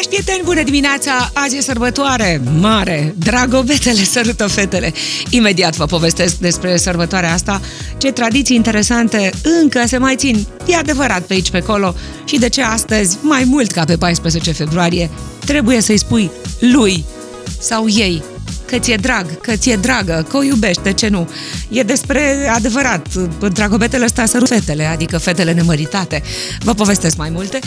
Dragi prieteni, bună dimineața! Azi e sărbătoare mare! Dragobetele sărută fetele! Imediat vă povestesc despre sărbătoarea asta, ce tradiții interesante încă se mai țin, e adevărat, pe aici, pe acolo, și de ce astăzi, mai mult ca pe 14 februarie, trebuie să-i spui lui sau ei că ți-e drag, că ți-e dragă, că o iubești, de ce nu? E despre adevărat, dragobetele ăsta să fetele, adică fetele nemăritate. Vă povestesc mai multe.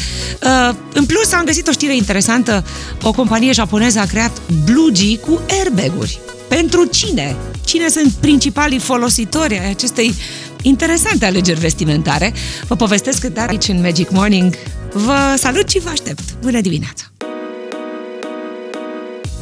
Uh, în plus, am găsit o știre interesantă. O companie japoneză a creat blugi cu airbag-uri. Pentru cine? Cine sunt principalii folositori ai acestei interesante alegeri vestimentare? Vă povestesc dar aici în Magic Morning. Vă salut și vă aștept. Bună dimineața!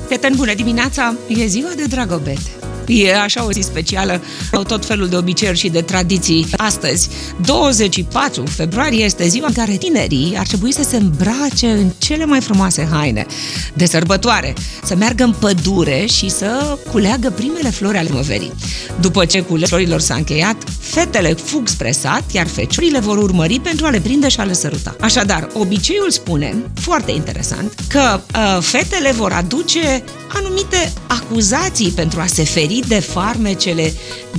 Prieteni, bună dimineața! E ziua de dragobete. E așa o zi specială, au tot felul de obiceiuri și de tradiții. Astăzi, 24 februarie, este ziua în care tinerii ar trebui să se îmbrace în cele mai frumoase haine de sărbătoare, să meargă în pădure și să culeagă primele flori ale primăverii. După ce culegerea florilor s-a încheiat, fetele fug spre sat, iar feciorile vor urmări pentru a le prinde și a le săruta. Așadar, obiceiul spune, foarte interesant, că uh, fetele vor aduce anumite acuzații pentru a se feri de farmecele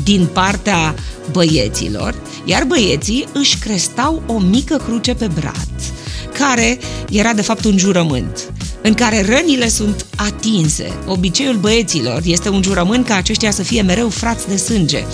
din partea băieților, iar băieții își crestau o mică cruce pe brad, care era de fapt un jurământ în care rănile sunt atinse. Obiceiul băieților este un jurământ ca aceștia să fie mereu frați de sânge.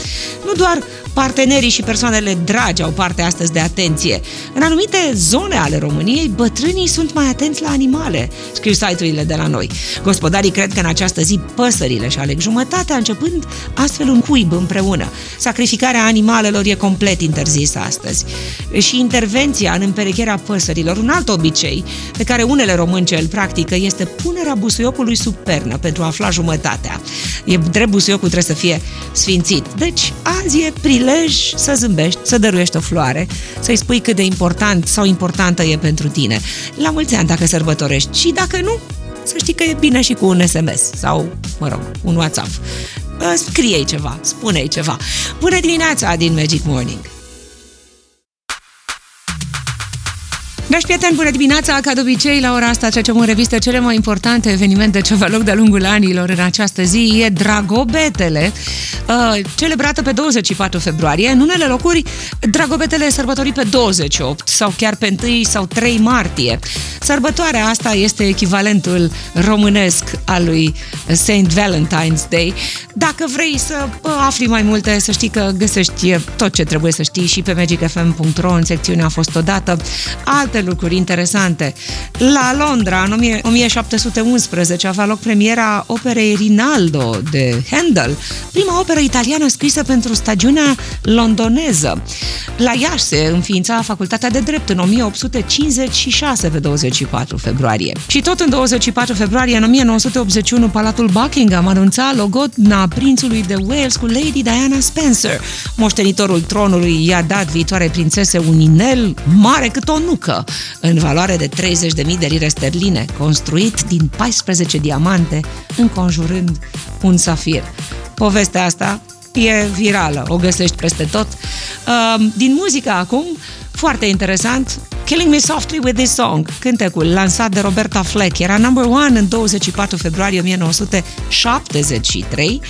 Nu doar partenerii și persoanele dragi au parte astăzi de atenție. În anumite zone ale României, bătrânii sunt mai atenți la animale, scriu site-urile de la noi. Gospodarii cred că în această zi păsările și aleg jumătatea, începând astfel un cuib împreună. Sacrificarea animalelor e complet interzisă astăzi. Și intervenția în împerecherea păsărilor, un alt obicei pe care unele românce îl practică, este punerea busuiocului sub pernă pentru a afla jumătatea. E drept busuiocul trebuie să fie sfințit. Deci, azi e prilej prilej să zâmbești, să dăruiești o floare, să-i spui cât de important sau importantă e pentru tine. La mulți ani dacă sărbătorești și dacă nu, să știi că e bine și cu un SMS sau, mă rog, un WhatsApp. Scrie ceva, spune ceva. Bună dimineața din Magic Morning! Dragi prieteni, bună dimineața! Ca de obicei, la ora asta trecem în revistă cele mai importante evenimente ce aveau loc de-a lungul anilor în această zi. E Dragobetele, uh, celebrată pe 24 februarie. În unele locuri, Dragobetele sărbătorit pe 28 sau chiar pe 1 sau 3 martie. Sărbătoarea asta este echivalentul românesc al lui Saint Valentine's Day. Dacă vrei să uh, afli mai multe, să știi că găsești tot ce trebuie să știi și pe magicfm.ro în secțiunea a fost odată. Alte lucruri interesante. La Londra, în 1711, avea loc premiera operei Rinaldo de Handel, prima operă italiană scrisă pentru stagiunea londoneză. La Iași se înființa Facultatea de Drept în 1856 pe 24 februarie. Și tot în 24 februarie, în 1981, Palatul Buckingham anunța logodna prințului de Wales cu Lady Diana Spencer. Moștenitorul tronului i-a dat viitoare prințese un inel mare cât o nucă, în valoare de 30.000 de lire sterline, construit din 14 diamante, înconjurând un safir. Povestea asta e virală, o găsești peste tot. Din muzica acum, foarte interesant, Killing Me Softly With This Song, cântecul lansat de Roberta Fleck, era number one în 24 februarie 1973,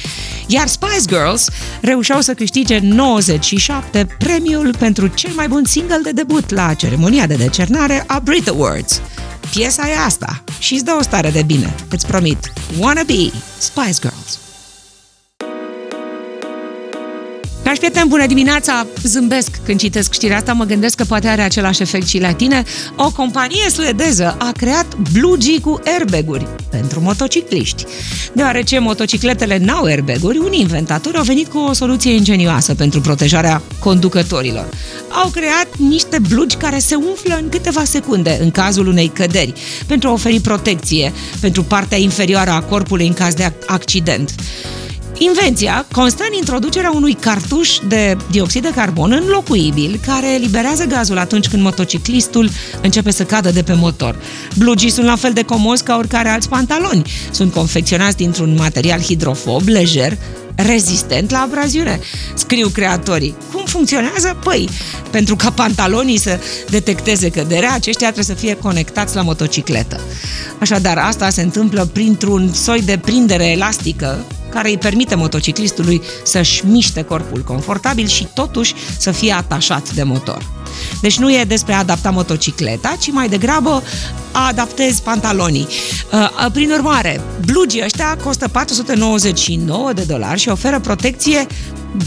iar Spice Girls reușeau să câștige 97 premiul pentru cel mai bun single de debut la ceremonia de decernare a Brit Awards. Piesa e asta și îți dă o stare de bine, îți promit. Wanna Be Spice Girls. Dragi prieteni, bună dimineața! Zâmbesc când citesc știrea asta, mă gândesc că poate are același efect și la tine. O companie suedeză a creat Blugi cu airbag-uri pentru motocicliști. Deoarece motocicletele n-au airbag-uri, unii inventatori au venit cu o soluție ingenioasă pentru protejarea conducătorilor. Au creat niște blugi care se umflă în câteva secunde în cazul unei căderi, pentru a oferi protecție pentru partea inferioară a corpului în caz de accident. Invenția constă în introducerea unui cartuș de dioxid de carbon înlocuibil care eliberează gazul atunci când motociclistul începe să cadă de pe motor. Blugii sunt la fel de comozi ca oricare alți pantaloni. Sunt confecționați dintr-un material hidrofob, lejer, rezistent la abraziune, scriu creatorii. Cum funcționează? Păi, pentru ca pantalonii să detecteze căderea, aceștia trebuie să fie conectați la motocicletă. Așadar, asta se întâmplă printr-un soi de prindere elastică care îi permite motociclistului să-și miște corpul confortabil și totuși să fie atașat de motor. Deci nu e despre a adapta motocicleta, ci mai degrabă a adaptezi pantalonii. Uh, prin urmare, blugii ăștia costă 499 de dolari și oferă protecție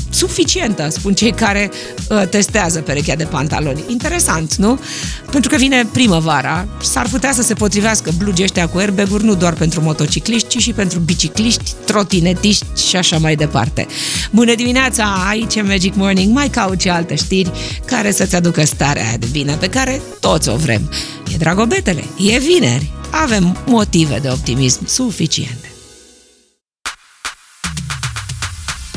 suficientă, spun cei care uh, testează perechea de pantaloni. Interesant, nu? Pentru că vine primăvara, s-ar putea să se potrivească blugi ăștia cu airbag nu doar pentru motocicliști, ci și pentru bicicliști, trotinetiști și așa mai departe. Bună dimineața, aici e Magic Morning, mai caut și alte știri care să-ți aducă starea aia de bine pe care toți o vrem. E dragobetele, e vineri, avem motive de optimism suficiente.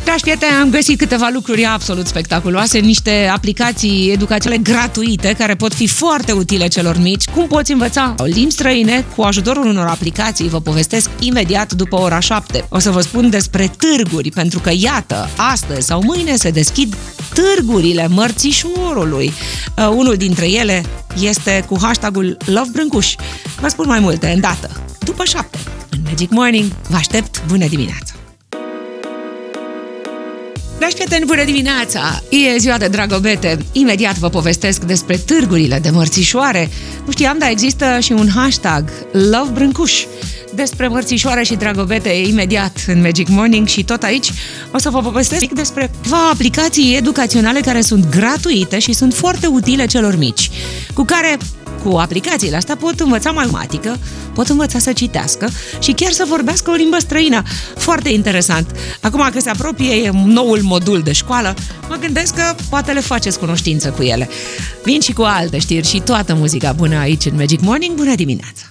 Dragi prieteni, am găsit câteva lucruri absolut spectaculoase, niște aplicații educaționale gratuite care pot fi foarte utile celor mici. Cum poți învăța limbi străine cu ajutorul unor aplicații? Vă povestesc imediat după ora 7. O să vă spun despre târguri, pentru că iată, astăzi sau mâine se deschid târgurile mărțișorului. Uh, unul dintre ele este cu hashtagul Love Brâncuș. Vă spun mai multe îndată, după 7. În Magic Morning, vă aștept, bună dimineața! Dragi prieteni, bună dimineața! E ziua de dragobete. Imediat vă povestesc despre târgurile de mărțișoare. Nu știam, dar există și un hashtag Love Brâncuș despre mărțișoare și dragobete imediat în Magic Morning și tot aici o să vă povestesc despre câteva aplicații educaționale care sunt gratuite și sunt foarte utile celor mici, cu care cu aplicațiile astea pot învăța matematică, pot învăța să citească și chiar să vorbească o limbă străină. Foarte interesant. Acum că se apropie noul modul de școală, mă gândesc că poate le faceți cunoștință cu ele. Vin și cu alte știri și toată muzica bună aici în Magic Morning. Bună dimineața!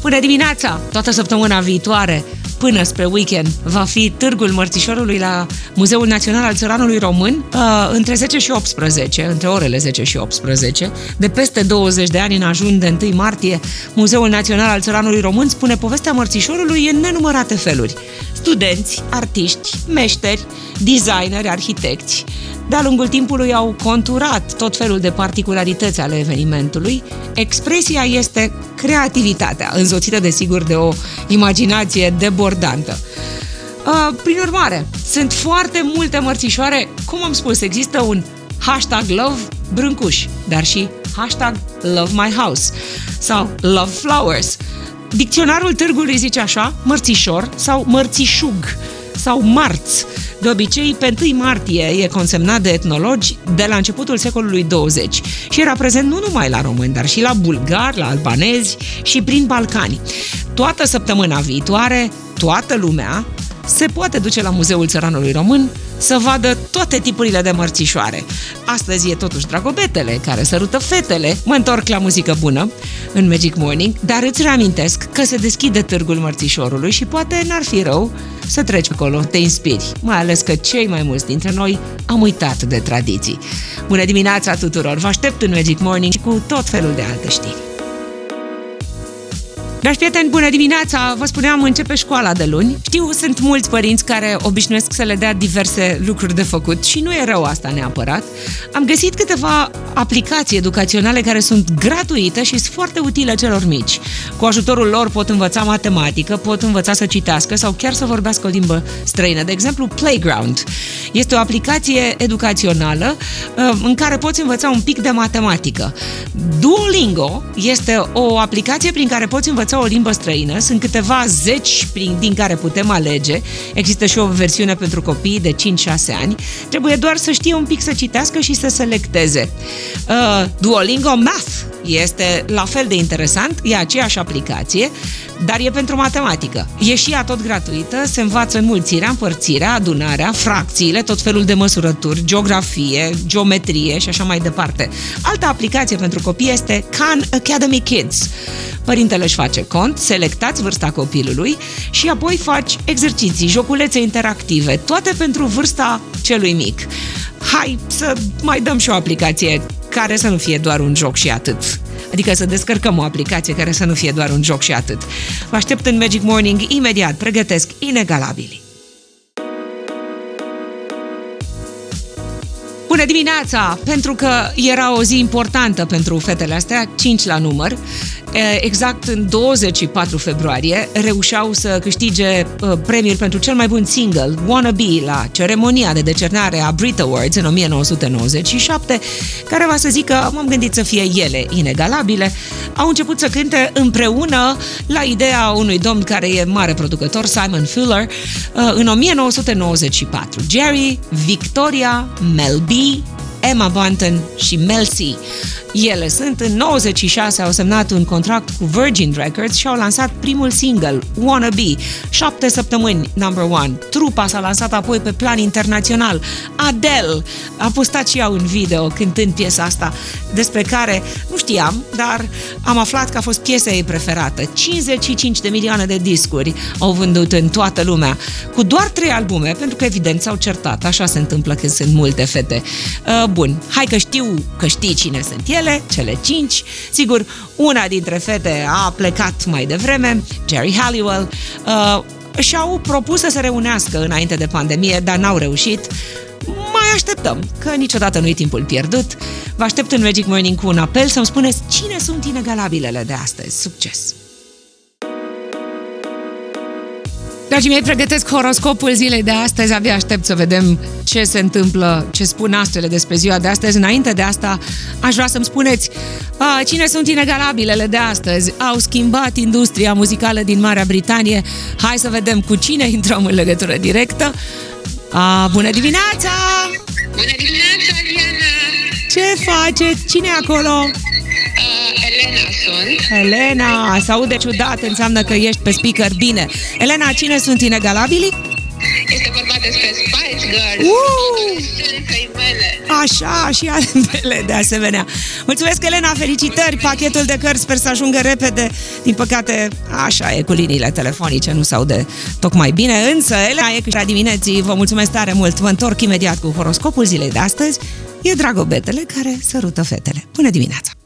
Bună dimineața! Toată săptămâna viitoare până spre weekend va fi Târgul Mărțișorului la Muzeul Național al Țăranului Român uh, între 10 și 18, între orele 10 și 18. De peste 20 de ani în ajun de 1 martie, Muzeul Național al Țăranului Român spune povestea mărțișorului în nenumărate feluri. Studenți, artiști, meșteri, designeri, arhitecți, de-a lungul timpului au conturat tot felul de particularități ale evenimentului. Expresia este creativitatea, însoțită desigur de o imaginație debordantă. Prin urmare, sunt foarte multe mărțișoare, cum am spus, există un hashtag love brâncuș, dar și hashtag love my house sau love flowers. Dicționarul târgului zice așa, mărțișor sau mărțișug sau marț. De obicei, pe 1 martie e consemnat de etnologi de la începutul secolului 20 și era prezent nu numai la români, dar și la bulgari, la albanezi și prin Balcani. Toată săptămâna viitoare, toată lumea se poate duce la Muzeul Țăranului Român să vadă toate tipurile de mărțișoare. Astăzi e totuși dragobetele care sărută fetele. Mă întorc la muzică bună în Magic Morning, dar îți reamintesc că se deschide târgul mărțișorului și poate n-ar fi rău să treci acolo, te inspiri, mai ales că cei mai mulți dintre noi am uitat de tradiții. Bună dimineața tuturor! Vă aștept în Magic Morning cu tot felul de alte știri. Dragi prieteni, bună dimineața! Vă spuneam, începe școala de luni. Știu, sunt mulți părinți care obișnuiesc să le dea diverse lucruri de făcut și nu e rău asta neapărat. Am găsit câteva aplicații educaționale care sunt gratuite și sunt foarte utile celor mici. Cu ajutorul lor pot învăța matematică, pot învăța să citească sau chiar să vorbească o limbă străină. De exemplu, Playground este o aplicație educațională uh, în care poți învăța un pic de matematică. Duolingo este o aplicație prin care poți învăța învăța o limbă străină, sunt câteva zeci prin, din care putem alege. Există și o versiune pentru copii de 5-6 ani. Trebuie doar să știe un pic să citească și să selecteze. Uh, Duolingo Math este la fel de interesant, e aceeași aplicație, dar e pentru matematică. E și ea tot gratuită, se învață înmulțirea, împărțirea, adunarea, fracțiile, tot felul de măsurături, geografie, geometrie și așa mai departe. Alta aplicație pentru copii este Khan Academy Kids. Părintele își face cont, selectați vârsta copilului și apoi faci exerciții, joculețe interactive, toate pentru vârsta celui mic. Hai să mai dăm și o aplicație care să nu fie doar un joc și atât. Adică să descărcăm o aplicație care să nu fie doar un joc și atât. Vă aștept în Magic Morning imediat, pregătesc inegalabili. Bună dimineața! Pentru că era o zi importantă pentru fetele astea, 5 la număr, exact în 24 februarie reușeau să câștige premiul pentru cel mai bun single, Wanna Be, la ceremonia de decernare a Brit Awards în 1997, care va să zică, m-am gândit să fie ele inegalabile, au început să cânte împreună la ideea unui domn care e mare producător, Simon Fuller, în 1994. Jerry, Victoria, Mel B, Emma Bunton și Mel C. Ele sunt în 96, au semnat un contract cu Virgin Records și au lansat primul single, Wanna Be, șapte săptămâni, number one. Trupa s-a lansat apoi pe plan internațional. Adele a postat și ea un video cântând piesa asta, despre care nu știam, dar am aflat că a fost piesa ei preferată. 55 de milioane de discuri au vândut în toată lumea, cu doar trei albume, pentru că evident s-au certat, așa se întâmplă când sunt multe fete. Uh, bun, hai că știu că știi cine sunt ele, cele cinci. Sigur, una dintre fete a plecat mai devreme, Jerry Halliwell, uh, și-au propus să se reunească înainte de pandemie, dar n-au reușit. Mai așteptăm, că niciodată nu-i timpul pierdut. Vă aștept în Magic Morning cu un apel să-mi spuneți cine sunt inegalabilele de astăzi. Succes! Dragii mei, pregătesc horoscopul zilei de astăzi, abia aștept să vedem ce se întâmplă, ce spun astrele despre ziua de astăzi. Înainte de asta, aș vrea să-mi spuneți a, cine sunt inegalabilele de astăzi. Au schimbat industria muzicală din Marea Britanie. Hai să vedem cu cine intrăm în legătură directă. A, bună dimineața! Bună dimineața, Diana! Ce faceți? Cine e acolo? Elena sunt. Elena, se aude ciudat, înseamnă că ești pe speaker bine. Elena, cine sunt inegalabili? Este vorba despre Spice Girls. Uh! mele. Așa, și altele de asemenea. Mulțumesc, Elena, felicitări! Pachetul de cărți sper să ajungă repede. Din păcate, așa e cu liniile telefonice, nu se aude tocmai bine, însă Elena e câștiga dimineții. Vă mulțumesc tare mult! Vă întorc imediat cu horoscopul zilei de astăzi. E Dragobetele care sărută fetele. Bună dimineața!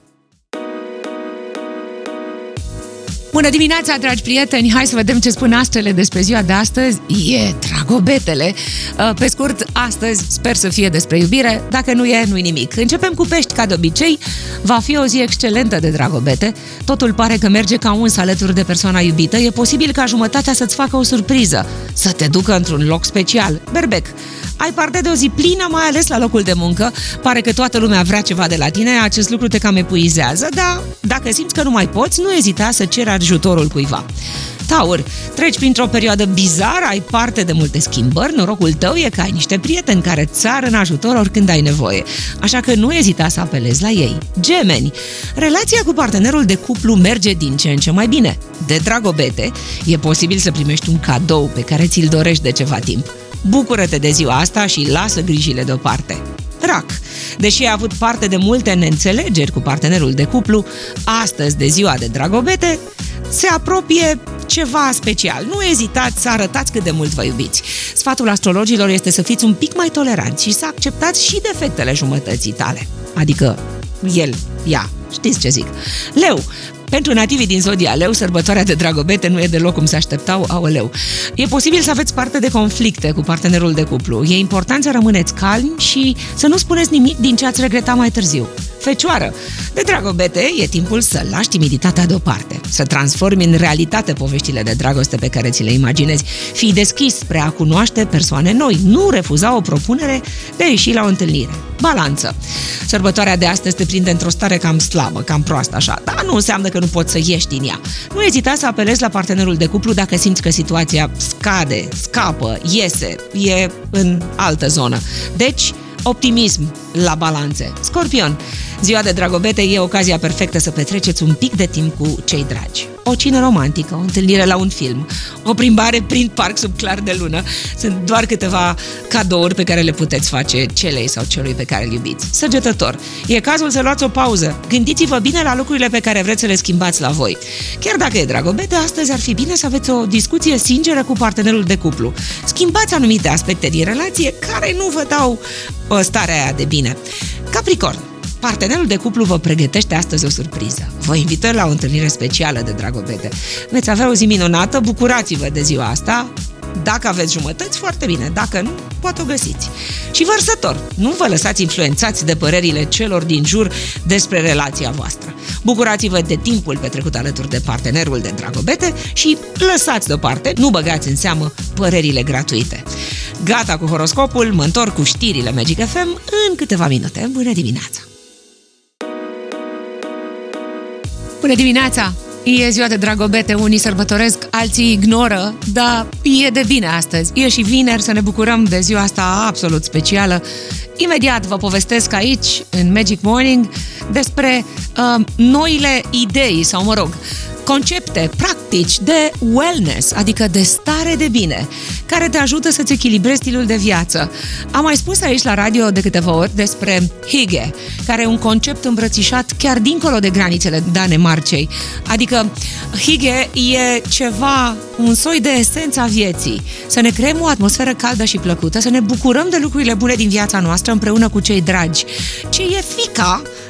Bună dimineața, dragi prieteni! Hai să vedem ce spun astrele despre ziua de astăzi. E dragobetele! Uh, pe scurt, astăzi sper să fie despre iubire. Dacă nu e, nu-i nimic. Începem cu pești, ca de obicei. Va fi o zi excelentă de dragobete. Totul pare că merge ca uns alături de persoana iubită. E posibil ca jumătatea să-ți facă o surpriză, să te ducă într-un loc special. Berbec! Ai parte de o zi plină, mai ales la locul de muncă. Pare că toată lumea vrea ceva de la tine, acest lucru te cam epuizează, dar dacă simți că nu mai poți, nu ezita să ceri ajutorul cuiva. Taur, treci printr-o perioadă bizară, ai parte de multe schimbări, norocul tău e că ai niște prieteni care țar în ajutor oricând ai nevoie, așa că nu ezita să apelezi la ei. Gemeni, relația cu partenerul de cuplu merge din ce în ce mai bine. De dragobete, e posibil să primești un cadou pe care ți-l dorești de ceva timp. Bucură-te de ziua asta și lasă grijile deoparte. Rac. Deși ai avut parte de multe neînțelegeri cu partenerul de cuplu, astăzi, de ziua de dragobete, se apropie ceva special. Nu ezitați să arătați cât de mult vă iubiți. Sfatul astrologilor este să fiți un pic mai toleranți și să acceptați și defectele jumătății tale. Adică el, ea, știți ce zic. Leu, pentru nativii din Zodia Leu, sărbătoarea de dragobete nu e deloc cum se așteptau, aoleu. E posibil să aveți parte de conflicte cu partenerul de cuplu. E important să rămâneți calmi și să nu spuneți nimic din ce ați regretat mai târziu. Fecioară, de dragobete e timpul să lași timiditatea deoparte, să transformi în realitate poveștile de dragoste pe care ți le imaginezi. Fii deschis spre a cunoaște persoane noi, nu refuza o propunere de a ieși la o întâlnire. Balanță. Sărbătoarea de astăzi te prinde într-o stare cam slabă, cam proastă așa, dar nu înseamnă că nu poți să ieși din ea. Nu ezita să apelezi la partenerul de cuplu dacă simți că situația scade, scapă, iese, e în altă zonă. Deci, optimism la balanțe. Scorpion, ziua de dragobete e ocazia perfectă să petreceți un pic de timp cu cei dragi. O cină romantică, o întâlnire la un film, o plimbare prin parc sub clar de lună, sunt doar câteva cadouri pe care le puteți face celei sau celui pe care îl iubiți. Săgetător, e cazul să luați o pauză. Gândiți-vă bine la lucrurile pe care vreți să le schimbați la voi. Chiar dacă e dragobete, astăzi ar fi bine să aveți o discuție sinceră cu partenerul de cuplu. Schimbați anumite aspecte din relație care nu vă dau uh, starea aia de bine. Capricorn, Partenerul de cuplu vă pregătește astăzi o surpriză. Vă invită la o întâlnire specială de dragobete. Veți avea o zi minunată, bucurați-vă de ziua asta, dacă aveți jumătăți, foarte bine. Dacă nu, poate o găsiți. Și vărsător, nu vă lăsați influențați de părerile celor din jur despre relația voastră. Bucurați-vă de timpul petrecut alături de partenerul de dragobete și lăsați deoparte, nu băgați în seamă părerile gratuite. Gata cu horoscopul, mă întorc cu știrile Magic FM în câteva minute. Bună dimineața! Bună dimineața! E ziua de dragobete, unii sărbătoresc, alții ignoră, dar e de bine astăzi. E și vineri să ne bucurăm de ziua asta absolut specială. Imediat vă povestesc aici, în Magic Morning, despre uh, noile idei, sau mă rog, concepte, practici de wellness, adică de stare de bine, care te ajută să-ți echilibrezi stilul de viață. Am mai spus aici la radio de câteva ori despre Hygge, care e un concept îmbrățișat chiar dincolo de granițele Danemarcei. Adică Hygge e ceva, un soi de esența vieții. Să ne creăm o atmosferă caldă și plăcută, să ne bucurăm de lucrurile bune din viața noastră împreună cu cei dragi. Ce e fica Uh,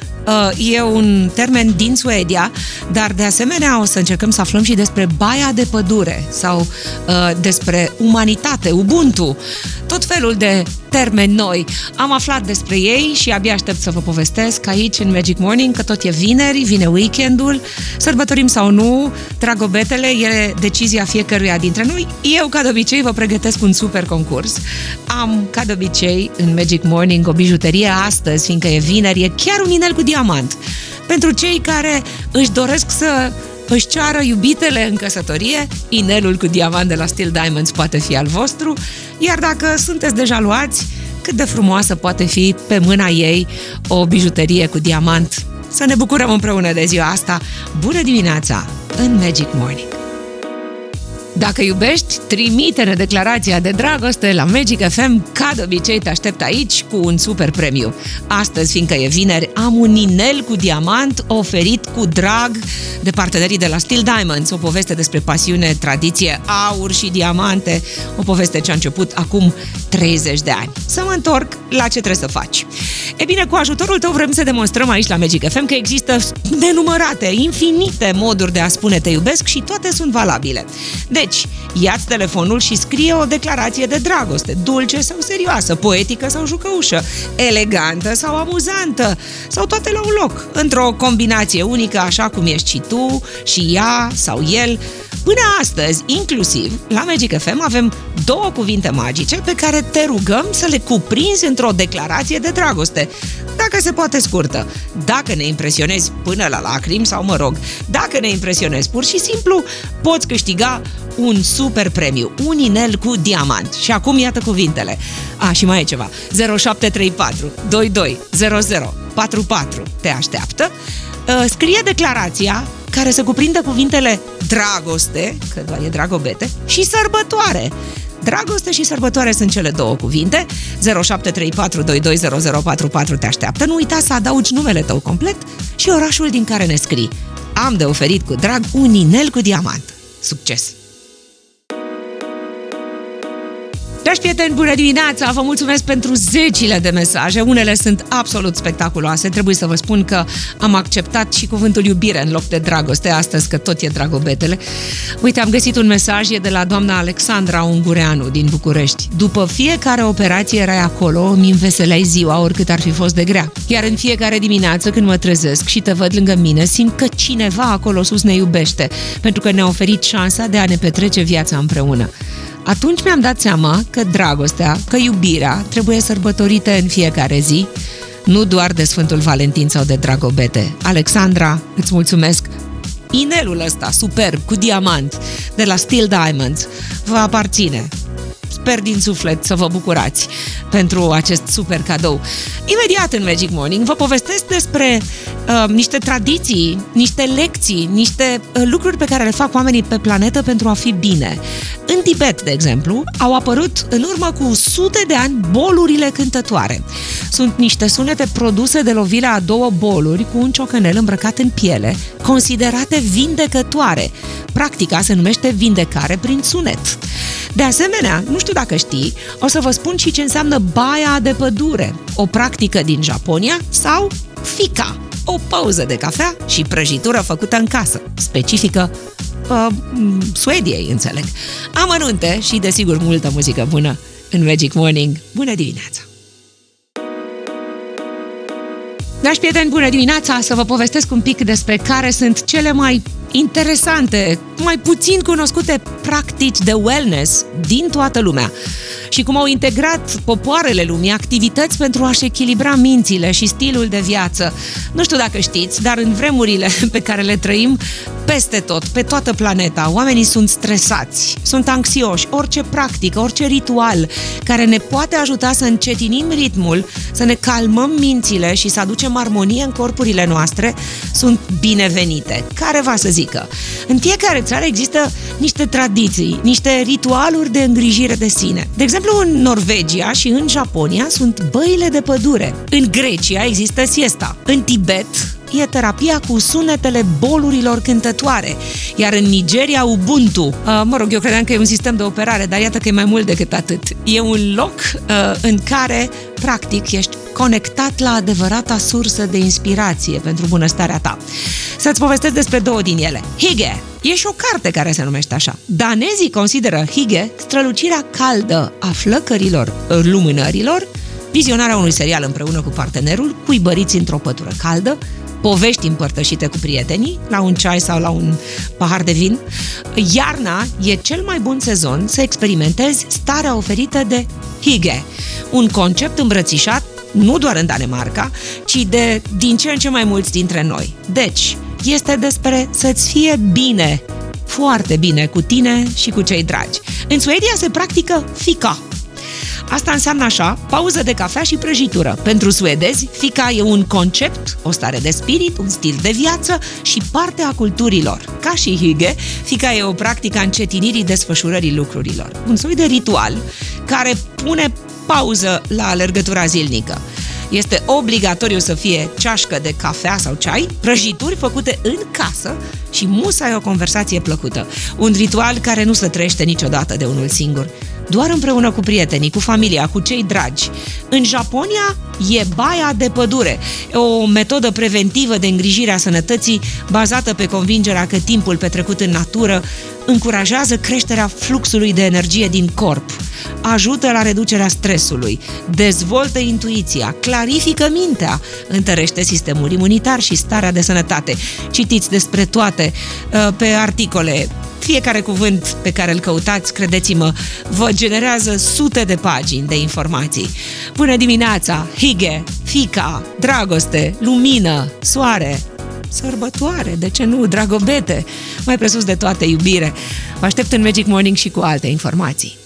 e un termen din Suedia, dar de asemenea o să încercăm să aflăm și despre baia de pădure sau uh, despre umanitate, Ubuntu, tot felul de termeni noi. Am aflat despre ei și abia aștept să vă povestesc aici în Magic Morning că tot e vineri, vine weekendul, sărbătorim sau nu, dragobetele, e decizia fiecăruia dintre noi. Eu, ca de obicei, vă pregătesc un super concurs. Am, ca de obicei, în Magic Morning o bijuterie astăzi, fiindcă e vineri, e chiar un inel cu diamant. Pentru cei care își doresc să își ceară iubitele în căsătorie, inelul cu diamant de la Steel Diamonds poate fi al vostru, iar dacă sunteți deja luați, cât de frumoasă poate fi pe mâna ei o bijuterie cu diamant. Să ne bucurăm împreună de ziua asta. Bună dimineața în Magic Morning! Dacă iubești, trimite-ne declarația de dragoste la Magic FM. Ca de obicei te aștept aici cu un super premiu. Astăzi, fiindcă e vineri, am un inel cu diamant oferit cu drag de partenerii de la Steel Diamonds. O poveste despre pasiune, tradiție, aur și diamante. O poveste ce a început acum 30 de ani. Să mă întorc la ce trebuie să faci. E bine, cu ajutorul tău vrem să demonstrăm aici la Magic FM că există nenumărate, infinite moduri de a spune te iubesc și toate sunt valabile. Deci, ia-ți telefonul și scrie o declarație de dragoste, dulce sau serioasă, poetică sau jucăușă, elegantă sau amuzantă, sau toate la un loc, într-o combinație unică, așa cum ești și tu, și ea sau el. Până astăzi, inclusiv, la Magic FM avem două cuvinte magice pe care te rugăm să le cuprinzi într-o declarație de dragoste. Dacă se poate scurtă, dacă ne impresionezi până la lacrimi sau, mă rog, dacă ne impresionezi pur și simplu, poți câștiga un super premiu, un inel cu diamant. Și acum iată cuvintele. A, și mai e ceva. 0734 22 00 44 te așteaptă. Uh, scrie declarația care să cuprindă cuvintele dragoste, că doar e dragobete, și sărbătoare. Dragoste și sărbătoare sunt cele două cuvinte. 0734220044 te așteaptă. Nu uita să adaugi numele tău complet și orașul din care ne scrii. Am de oferit cu drag un inel cu diamant. Succes! Dragi prieteni, bună dimineața! Vă mulțumesc pentru zecile de mesaje. Unele sunt absolut spectaculoase. Trebuie să vă spun că am acceptat și cuvântul iubire în loc de dragoste astăzi, că tot e dragobetele. Uite, am găsit un mesaj, e de la doamna Alexandra Ungureanu din București. După fiecare operație erai acolo, îmi înveseleai ziua, oricât ar fi fost de grea. Iar în fiecare dimineață când mă trezesc și te văd lângă mine, simt că cineva acolo sus ne iubește, pentru că ne-a oferit șansa de a ne petrece viața împreună. Atunci mi-am dat seama că dragostea, că iubirea trebuie sărbătorită în fiecare zi, nu doar de Sfântul Valentin sau de Dragobete. Alexandra, îți mulțumesc Inelul ăsta, superb, cu diamant, de la Steel Diamonds, vă aparține. Sper din suflet să vă bucurați pentru acest super cadou. Imediat în Magic Morning vă povestesc despre uh, niște tradiții, niște lecții, niște uh, lucruri pe care le fac oamenii pe planetă pentru a fi bine. În Tibet, de exemplu, au apărut în urmă cu sute de ani bolurile cântătoare. Sunt niște sunete produse de lovirea a două boluri cu un ciocănel îmbrăcat în piele, considerate vindecătoare. Practica se numește vindecare prin sunet. De asemenea, nu știu dacă știi, o să vă spun și ce înseamnă baia de pădure, o practică din Japonia sau fica, o pauză de cafea și prăjitură făcută în casă, specifică uh, Suediei, înțeleg. Amănunte și, desigur, multă muzică bună în Magic Morning. Bună dimineața! Dragi prieteni, bună dimineața! Să vă povestesc un pic despre care sunt cele mai interesante, mai puțin cunoscute practici de wellness din toată lumea și cum au integrat popoarele lumii activități pentru a-și echilibra mințile și stilul de viață. Nu știu dacă știți, dar în vremurile pe care le trăim, peste tot, pe toată planeta, oamenii sunt stresați, sunt anxioși, orice practică, orice ritual care ne poate ajuta să încetinim ritmul, să ne calmăm mințile și să aducem armonie în corpurile noastre, sunt binevenite. Care va să zică? În fiecare țară există niște tradiții, niște ritualuri de îngrijire de sine. De exemplu, în Norvegia și în Japonia sunt băile de pădure. În Grecia există siesta. În Tibet e terapia cu sunetele bolurilor cântătoare, iar în Nigeria Ubuntu, uh, mă rog, eu credeam că e un sistem de operare, dar iată că e mai mult decât atât. E un loc uh, în care, practic, ești conectat la adevărata sursă de inspirație pentru bunăstarea ta. Să-ți povestesc despre două din ele. Hige, E și o carte care se numește așa. Danezii consideră Hige strălucirea caldă a flăcărilor lumânărilor, vizionarea unui serial împreună cu partenerul, cuibăriți într-o pătură caldă, povești împărtășite cu prietenii, la un ceai sau la un pahar de vin. Iarna e cel mai bun sezon să experimentezi starea oferită de Hige, un concept îmbrățișat nu doar în Danemarca, ci de din ce în ce mai mulți dintre noi. Deci, este despre să-ți fie bine, foarte bine cu tine și cu cei dragi. În Suedia se practică fica, Asta înseamnă așa, pauză de cafea și prăjitură. Pentru suedezi, fica e un concept, o stare de spirit, un stil de viață și parte a culturilor. Ca și hygge, fica e o practică a încetinirii desfășurării lucrurilor. Un soi de ritual care pune pauză la alergătura zilnică. Este obligatoriu să fie ceașcă de cafea sau ceai, prăjituri făcute în casă și musai o conversație plăcută. Un ritual care nu se trăiește niciodată de unul singur doar împreună cu prietenii, cu familia, cu cei dragi. În Japonia e baia de pădure, o metodă preventivă de îngrijire a sănătății bazată pe convingerea că timpul petrecut în natură încurajează creșterea fluxului de energie din corp, ajută la reducerea stresului, dezvoltă intuiția, clarifică mintea, întărește sistemul imunitar și starea de sănătate. Citiți despre toate uh, pe articole. Fiecare cuvânt pe care îl căutați, credeți-mă, vă generează sute de pagini de informații. Bună dimineața, hige, fica, dragoste, lumină, soare, sărbătoare, de ce nu, dragobete, mai presus de toate iubire. Vă aștept în Magic Morning și cu alte informații.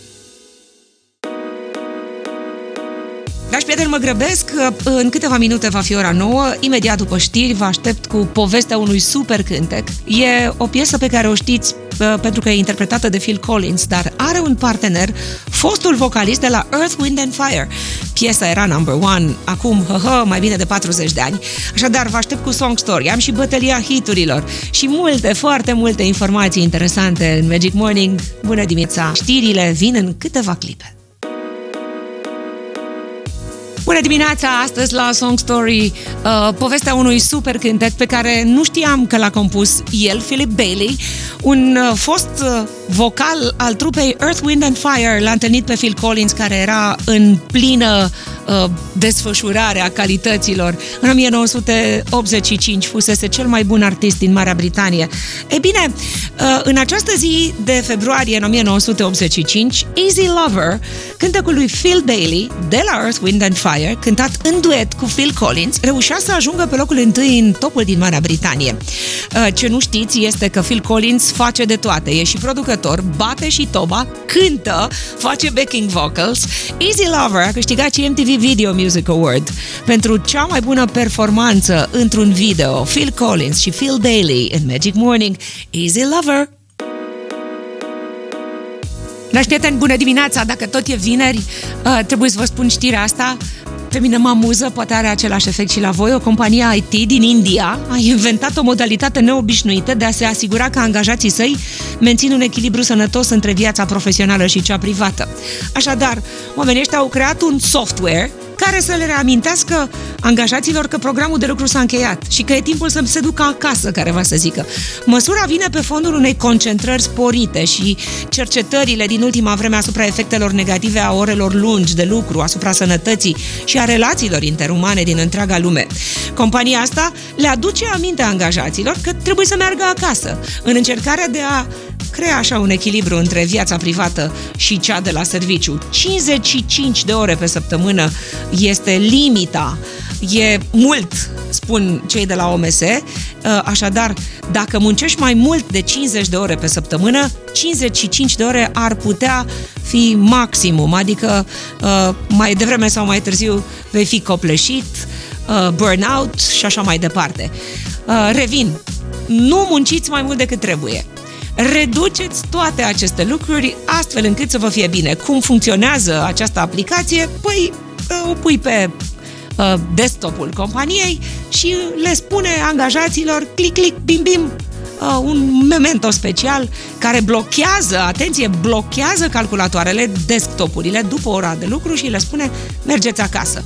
Mă grăbesc, în câteva minute va fi ora 9, imediat după știri vă aștept cu povestea unui super cântec. E o piesă pe care o știți pentru că e interpretată de Phil Collins, dar are un partener, fostul vocalist de la Earth, Wind and Fire. Piesa era number one, acum, hă, hă, mai bine de 40 de ani. Așadar, vă aștept cu Song Story. Am și bătălia hiturilor și multe, foarte multe informații interesante în Magic Morning. Bună dimineața! Știrile vin în câteva clipe. Bună dimineața! Astăzi la Song Story, uh, povestea unui super cântec pe care nu știam că l-a compus el, Philip Bailey, un uh, fost uh, vocal al trupei Earth, Wind and Fire. L-a întâlnit pe Phil Collins, care era în plină uh, desfășurare a calităților. În 1985 fusese cel mai bun artist din Marea Britanie. E bine, uh, în această zi de februarie în 1985, Easy Lover, cântecul lui Phil Bailey de la Earth, Wind and Fire, cântat în duet cu Phil Collins, reușea să ajungă pe locul întâi în topul din Marea Britanie. Uh, ce nu știți este că Phil Collins face de toate. E și producător, bate și toba, cântă, face backing vocals. Easy Lover a câștigat și MTV Video Music Award pentru cea mai bună performanță într-un video. Phil Collins și Phil Daly în Magic Morning. Easy Lover! Dragi prieteni, bună dimineața! Dacă tot e vineri, uh, trebuie să vă spun știrea asta. Pe mine mă amuză, poate are același efect și la voi. O companie IT din India a inventat o modalitate neobișnuită de a se asigura că angajații săi mențin un echilibru sănătos între viața profesională și cea privată. Așadar, oamenii ăștia au creat un software care să le reamintească angajaților că programul de lucru s-a încheiat și că e timpul să se ducă acasă, care va să zică. Măsura vine pe fondul unei concentrări sporite și cercetările din ultima vreme asupra efectelor negative a orelor lungi de lucru, asupra sănătății și a relațiilor interumane din întreaga lume. Compania asta le aduce aminte angajaților că trebuie să meargă acasă, în încercarea de a crea așa un echilibru între viața privată și cea de la serviciu. 55 de ore pe săptămână este limita. E mult, spun cei de la OMS, uh, așadar, dacă muncești mai mult de 50 de ore pe săptămână, 55 de ore ar putea fi maximum, adică uh, mai devreme sau mai târziu vei fi copleșit, uh, burnout și așa mai departe. Revin, nu munciți mai mult decât trebuie reduceți toate aceste lucruri astfel încât să vă fie bine. Cum funcționează această aplicație? Păi o pui pe uh, desktopul companiei și le spune angajaților click, click, bim, bim, uh, un memento special care blochează, atenție, blochează calculatoarele, desktopurile după ora de lucru și le spune mergeți acasă.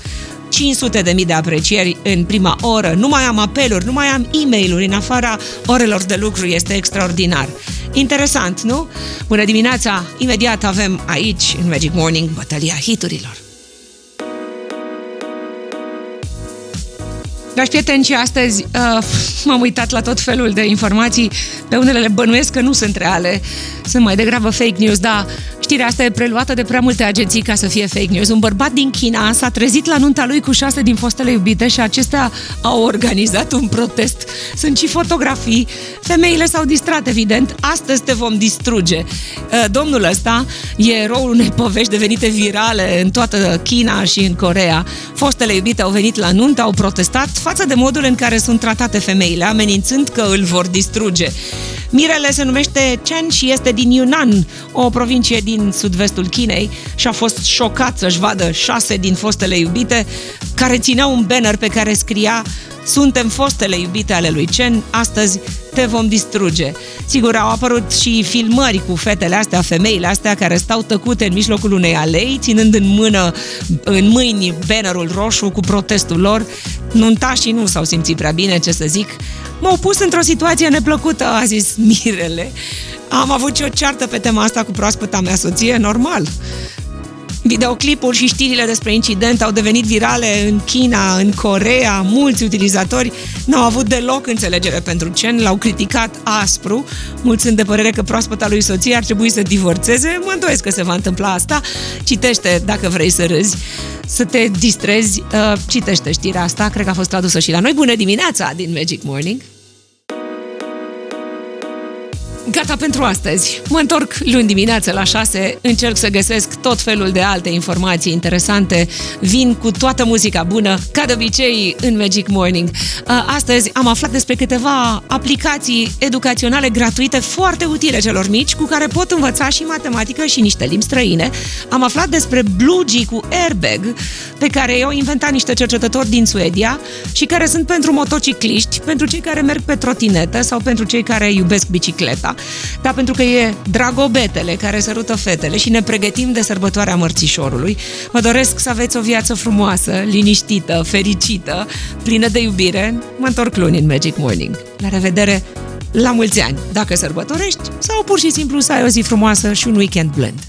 500 de mii de aprecieri în prima oră, nu mai am apeluri, nu mai am e mail în afara orelor de lucru, este extraordinar. Interesant, nu? Bună dimineața! Imediat avem aici, în Magic Morning, bătălia hiturilor. Dragi prieteni, și astăzi uh, m-am uitat la tot felul de informații. Pe unele le bănuiesc că nu sunt reale, sunt mai degrabă fake news, dar Știrea asta e preluată de prea multe agenții ca să fie fake news. Un bărbat din China s-a trezit la nunta lui cu șase din fostele iubite și acestea au organizat un protest. Sunt și fotografii. Femeile s-au distrat, evident. Astăzi te vom distruge. Uh, domnul ăsta e eroul unei povești devenite virale în toată China și în Corea. Fostele iubite au venit la nuntă, au protestat față de modul în care sunt tratate femeile, amenințând că îl vor distruge. Mirele se numește Chen și este din Yunnan, o provincie din sud-vestul Chinei și a fost șocat să-și vadă șase din fostele iubite care țineau un banner pe care scria suntem fostele iubite ale lui Chen, astăzi te vom distruge. Sigur, au apărut și filmări cu fetele astea, femeile astea care stau tăcute în mijlocul unei alei, ținând în mână, în mâini bannerul roșu cu protestul lor. Nuntașii nu s-au simțit prea bine, ce să zic. M-au pus într-o situație neplăcută, a zis Mirele. Am avut și o ceartă pe tema asta cu proaspăta mea soție, normal. Videoclipul și știrile despre incident au devenit virale în China, în Corea. Mulți utilizatori n-au avut deloc înțelegere pentru Chen, l-au criticat aspru, mulți sunt de părere că proaspăta lui soție ar trebui să divorțeze. Mă îndoiesc că se va întâmpla asta. Citește dacă vrei să râzi, să te distrezi. Uh, citește știrea asta, cred că a fost tradusă și la noi. Bună dimineața din Magic Morning! Gata pentru astăzi. Mă întorc luni dimineață la 6, încerc să găsesc tot felul de alte informații interesante, vin cu toată muzica bună, ca de obicei în Magic Morning. Uh, astăzi am aflat despre câteva aplicații educaționale gratuite foarte utile celor mici, cu care pot învăța și matematică și niște limbi străine. Am aflat despre Bluegi cu airbag, pe care i-au inventat niște cercetători din Suedia și care sunt pentru motocicliști, pentru cei care merg pe trotinetă sau pentru cei care iubesc bicicleta dar pentru că e dragobetele care sărută fetele și ne pregătim de sărbătoarea mărțișorului, vă doresc să aveți o viață frumoasă, liniștită, fericită, plină de iubire. Mă întorc luni în Magic Morning. La revedere la mulți ani, dacă sărbătorești, sau pur și simplu să ai o zi frumoasă și un weekend blând.